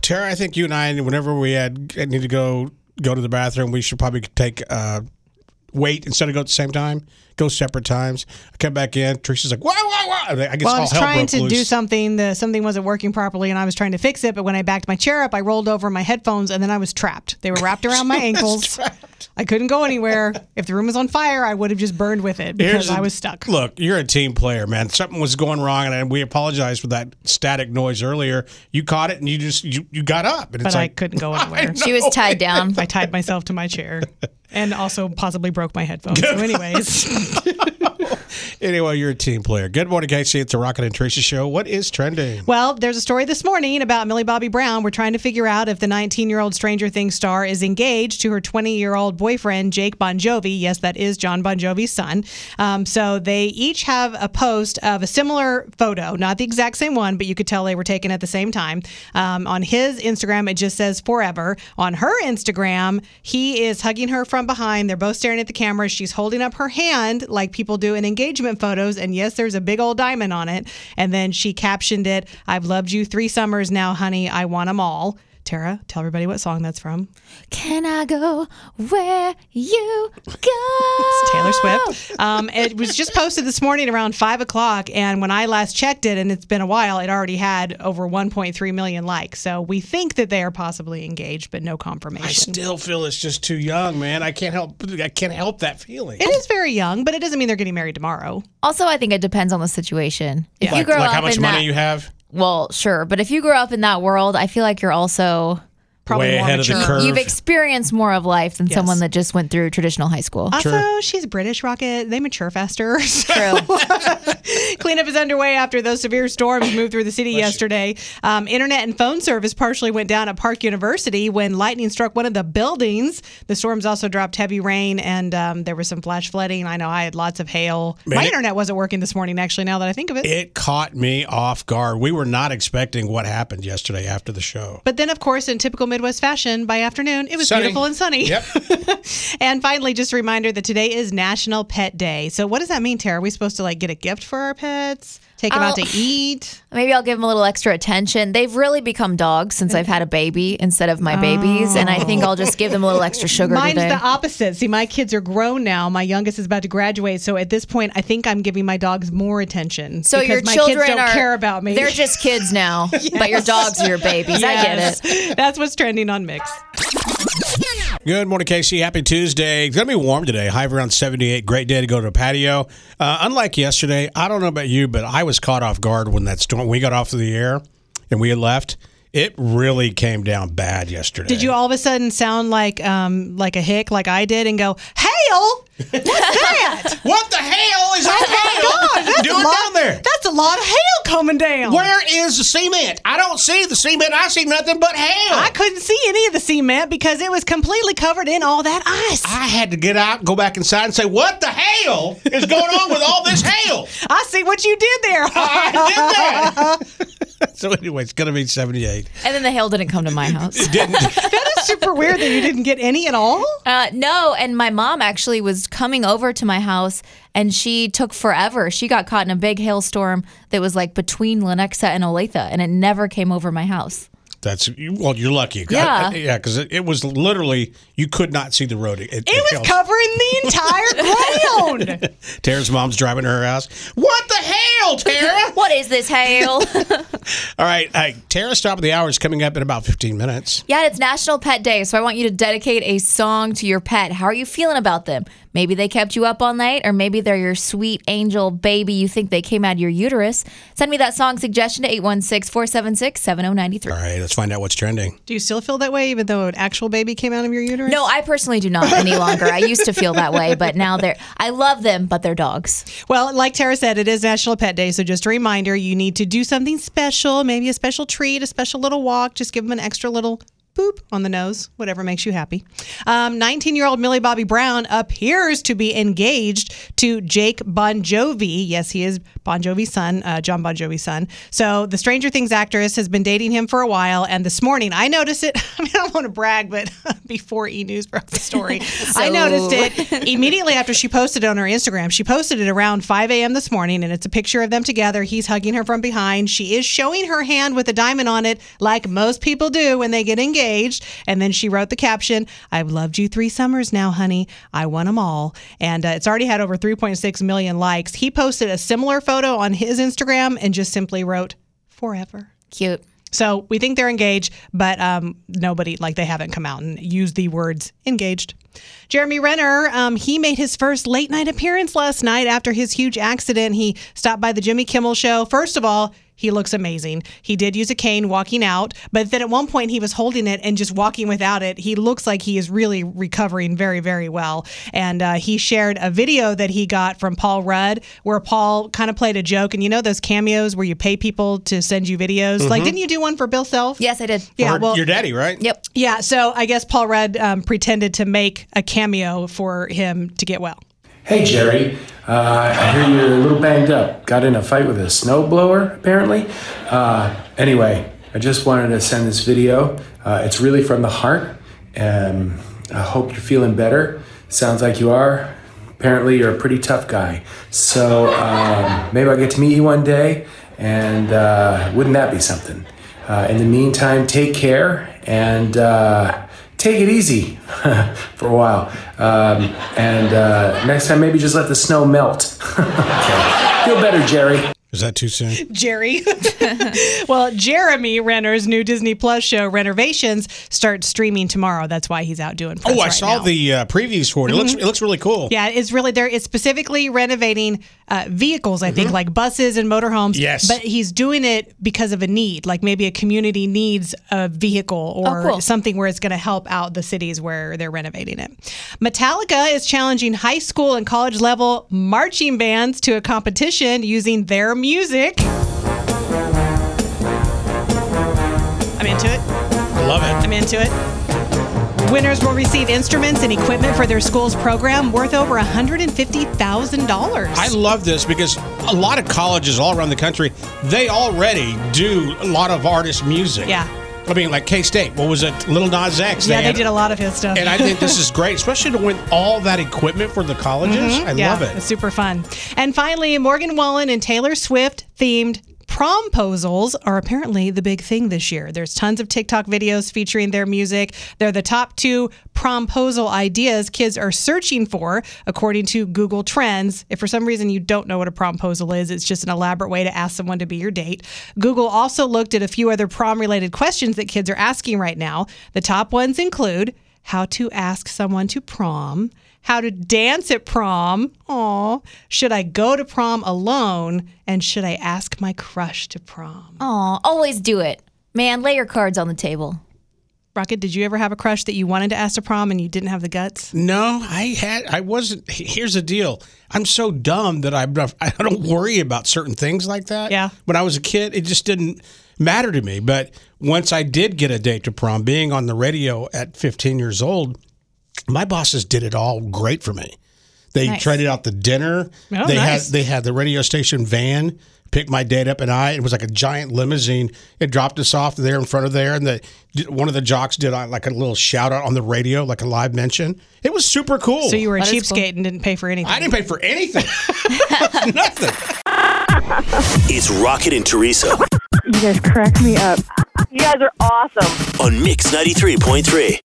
Tara, I think you and I, whenever we had need to go go to the bathroom, we should probably take uh, wait instead of go at the same time. Go separate times. I come back in. Teresa's like, "Wow, wow, wow!" I guess Well, I was hell trying broke to loose. do something. The, something wasn't working properly, and I was trying to fix it. But when I backed my chair up, I rolled over my headphones, and then I was trapped. They were wrapped around my ankles. I couldn't go anywhere. If the room was on fire, I would have just burned with it because Here's a- I was stuck. Look, you're a team player, man. Something was going wrong, and we apologize for that static noise earlier. You caught it, and you just you, you got up, and But it's I like couldn't go anywhere. She was tied down. I tied myself to my chair, and also possibly broke my headphones. So, anyways, anyway, you're a team player. Good morning, Casey. It's a Rocket and Tracy show. What is trending? well, there's a story this morning about Millie Bobby Brown. We're trying to figure out if the 19-year-old Stranger Things star is engaged to her 20-year-old boyfriend Jake Bon Jovi. Yes, that is John Bon Jovi's son. Um, so they each have a post of a similar photo, not the exact same one, but you could tell they were taken at the same time. Um, on his Instagram, it just says forever. On her Instagram, he is hugging her from behind. They're both staring at the camera. She's holding up her hand like people do in engagement photos. And yes, there's a big old diamond on it. And then she captioned it, I've loved you three summers now, honey. I want them all. Tara, tell everybody what song that's from. Can I go where you go? It's Taylor Swift. Um, it was just posted this morning around five o'clock, and when I last checked it, and it's been a while, it already had over 1.3 million likes. So we think that they are possibly engaged, but no confirmation. I still feel it's just too young, man. I can't help. I can't help that feeling. It is very young, but it doesn't mean they're getting married tomorrow. Also, I think it depends on the situation. If you like, grow like up how much money that, you have. Well, sure, but if you grow up in that world, I feel like you're also Probably Way more ahead of the mature. curve. you've experienced more of life than someone that just went through traditional high school. Also, she's British Rocket. They mature faster. True. Cleanup is underway after those severe storms moved through the city yesterday. Um, internet and phone service partially went down at Park University when lightning struck one of the buildings. The storms also dropped heavy rain and um, there was some flash flooding. I know I had lots of hail. Man, My it- internet wasn't working this morning, actually, now that I think of it. It caught me off guard. We were not expecting what happened yesterday after the show. but then, of course, in typical Midwest fashion, by afternoon, it was Sunny. beautiful and sunny. Yep. And finally, just a reminder that today is National Pet Day. So, what does that mean, Tara? Are we supposed to like get a gift for our pets? Take them out I'll- to eat? Maybe I'll give them a little extra attention. They've really become dogs since I've had a baby instead of my babies, and I think I'll just give them a little extra oh. sugar Mine's today. the opposite. See, my kids are grown now. My youngest is about to graduate, so at this point, I think I'm giving my dogs more attention. so because your my children kids don't are care about me. They're just kids now, but your dogs are your babies. I get it. That's what's trending on Mix. Good morning, Casey. Happy Tuesday. It's going to be warm today. High around 78. Great day to go to a patio. Uh, unlike yesterday, I don't know about you, but I was caught off guard when that storm, we got off of the air and we had left. It really came down bad yesterday. Did you all of a sudden sound like um like a hick, like I did, and go hail? What's that? What the hell is that hail Oh God, that's doing a lot, down there? That's a lot of hail coming down. Where is the cement? I don't see the cement. I see nothing but hail. I couldn't see any of the cement because it was completely covered in all that ice. I had to get out, go back inside, and say, "What the hell is going on with all this hail?" I see what you did there. I did that. so anyway, it's going to be seventy-eight. And then the hail didn't come to my house. Didn't that is super weird that you didn't get any at all. Uh, no, and my mom actually was coming over to my house, and she took forever. She got caught in a big hailstorm that was like between Lenexa and Olathe, and it never came over my house. That's well, you're lucky. Yeah. I- I- yeah, because it, it was literally you could not see the road. It, It was covering the entire ground. Tara's mom's driving to her house. What the hell, Tara? What is this hail? All right, uh, Tara's top of the hour is coming up in about 15 minutes. yeah, it's National Pet Day, so I want you to dedicate a song to your pet. How are you feeling about them? Maybe they kept you up all night, or maybe they're your sweet angel baby you think they came out of your uterus. Send me that song suggestion to 816 476 7093. All right, let's find out what's trending. Do you still feel that way, even though an actual baby came out of your uterus? No, I personally do not any longer. I used to feel that way, but now they're, I love them, but they're dogs. Well, like Tara said, it is National Pet Day, so just a reminder: you need to do something special, maybe a special treat, a special little walk. Just give them an extra little boop on the nose, whatever makes you happy. 19 year old Millie Bobby Brown appears to be engaged to Jake Bon Jovi. Yes, he is Bon Jovi's son, uh, John Bon Jovi's son. So the Stranger Things actress has been dating him for a while. And this morning, I noticed it. I mean, I don't want to brag, but before E News broke the story, I noticed it immediately after she posted it on her Instagram. She posted it around 5 a.m. this morning, and it's a picture of them together. He's hugging her from behind. She is showing her hand with a diamond on it, like most people do when they get engaged. And then she wrote the caption I've loved you three summers now, honey. I won them all. And uh, it's already had over 3.6 million likes. He posted a similar photo on his Instagram and just simply wrote, Forever. Cute. So we think they're engaged, but um, nobody, like they haven't come out and used the words engaged. Jeremy Renner, um, he made his first late night appearance last night after his huge accident. He stopped by the Jimmy Kimmel show. First of all, he looks amazing. He did use a cane walking out, but then at one point he was holding it and just walking without it. He looks like he is really recovering very, very well. And uh, he shared a video that he got from Paul Rudd where Paul kind of played a joke. And you know those cameos where you pay people to send you videos? Like, didn't you do one for Bill Self? Yes, I did. Yeah, Or well, your daddy, right? Yep. yeah, so I guess Paul Rudd um, pretended to make a cameo for him to get well. Hey Jerry, uh, I hear you're a little banged up. Got in a fight with a snowblower, apparently. Uh, anyway, I just wanted to send this video. Uh, it's really from the heart. and I hope you're feeling better. Sounds like you are. Apparently, you're a pretty tough guy. So um, maybe I'll get to meet you one day, and uh, wouldn't that be something? Uh, in the meantime, take care and uh, take it easy for a while. Um, and uh, next time, maybe just let the snow melt. okay. Feel better, Jerry. Is that too soon? Jerry. well, Jeremy Renner's new Disney Plus show, Renovations, starts streaming tomorrow. That's why he's out doing press Oh, I right saw now. Mm-hmm. the uh, previews for it. It looks it looks really cool. Yeah, it's really there. It's specifically renovating uh, vehicles, I think, like buses and motorhomes. Mm-hmm. Yes. But he's doing it because of a need, like maybe a community needs a vehicle or Oh, cool. something where it's going to help out the cities where they're renovating it. Metallica is challenging high school and college level marching bands to a competition using their music. I'm into it. I love it. I'm into it. Winners will receive instruments and equipment for their school's program worth over $150,000. I love this because a lot of colleges all around the country, they already do a lot of artist music. Yeah. I mean, like K State. What was it? Lil Nas X. yeah, they had- did a lot of his stuff. And I think this is great, especially to win all that equipment for the colleges. I Mm-hmm. yeah, love it. It's super fun. And finally, Morgan Wallen and Taylor Swift themed promposals are apparently the big thing this year. There's tons of TikTok videos featuring their music. They're the top two promposal ideas kids are searching for, according to Google Trends. If for some reason you don't know what a promposal is, it's just an elaborate way to ask someone to be your date. Google also looked at a few other prom related questions that kids are asking right now. The top ones include how to ask someone to prom, how to dance at prom, aw, should I go to prom alone, and should I ask my crush to prom? Aw, always do it. Man, lay your cards on the table. Rocket, did you ever have a crush that you wanted to ask to prom and you didn't have the guts? No, I had. I wasn't. Here's the deal. I'm so dumb that I I don't worry about certain things like that. Yeah. When I was a kid, it just didn't matter to me. But once I did get a date to prom, being on the radio at 15 years old, my bosses did it all great for me. They Nice. traded out the dinner. Oh, they nice. had they had the radio station van pick my date up and I. It was like a giant limousine. It dropped us off there in front of there, and the one of the jocks did like a little shout out on the radio, like a live mention. It was super cool. So you were a That is cool. cheapskate and didn't pay for anything. I didn't pay for anything. Nothing. It's Rocket and Teresa You guys crack me up. You guys are awesome. on Mix 93.3.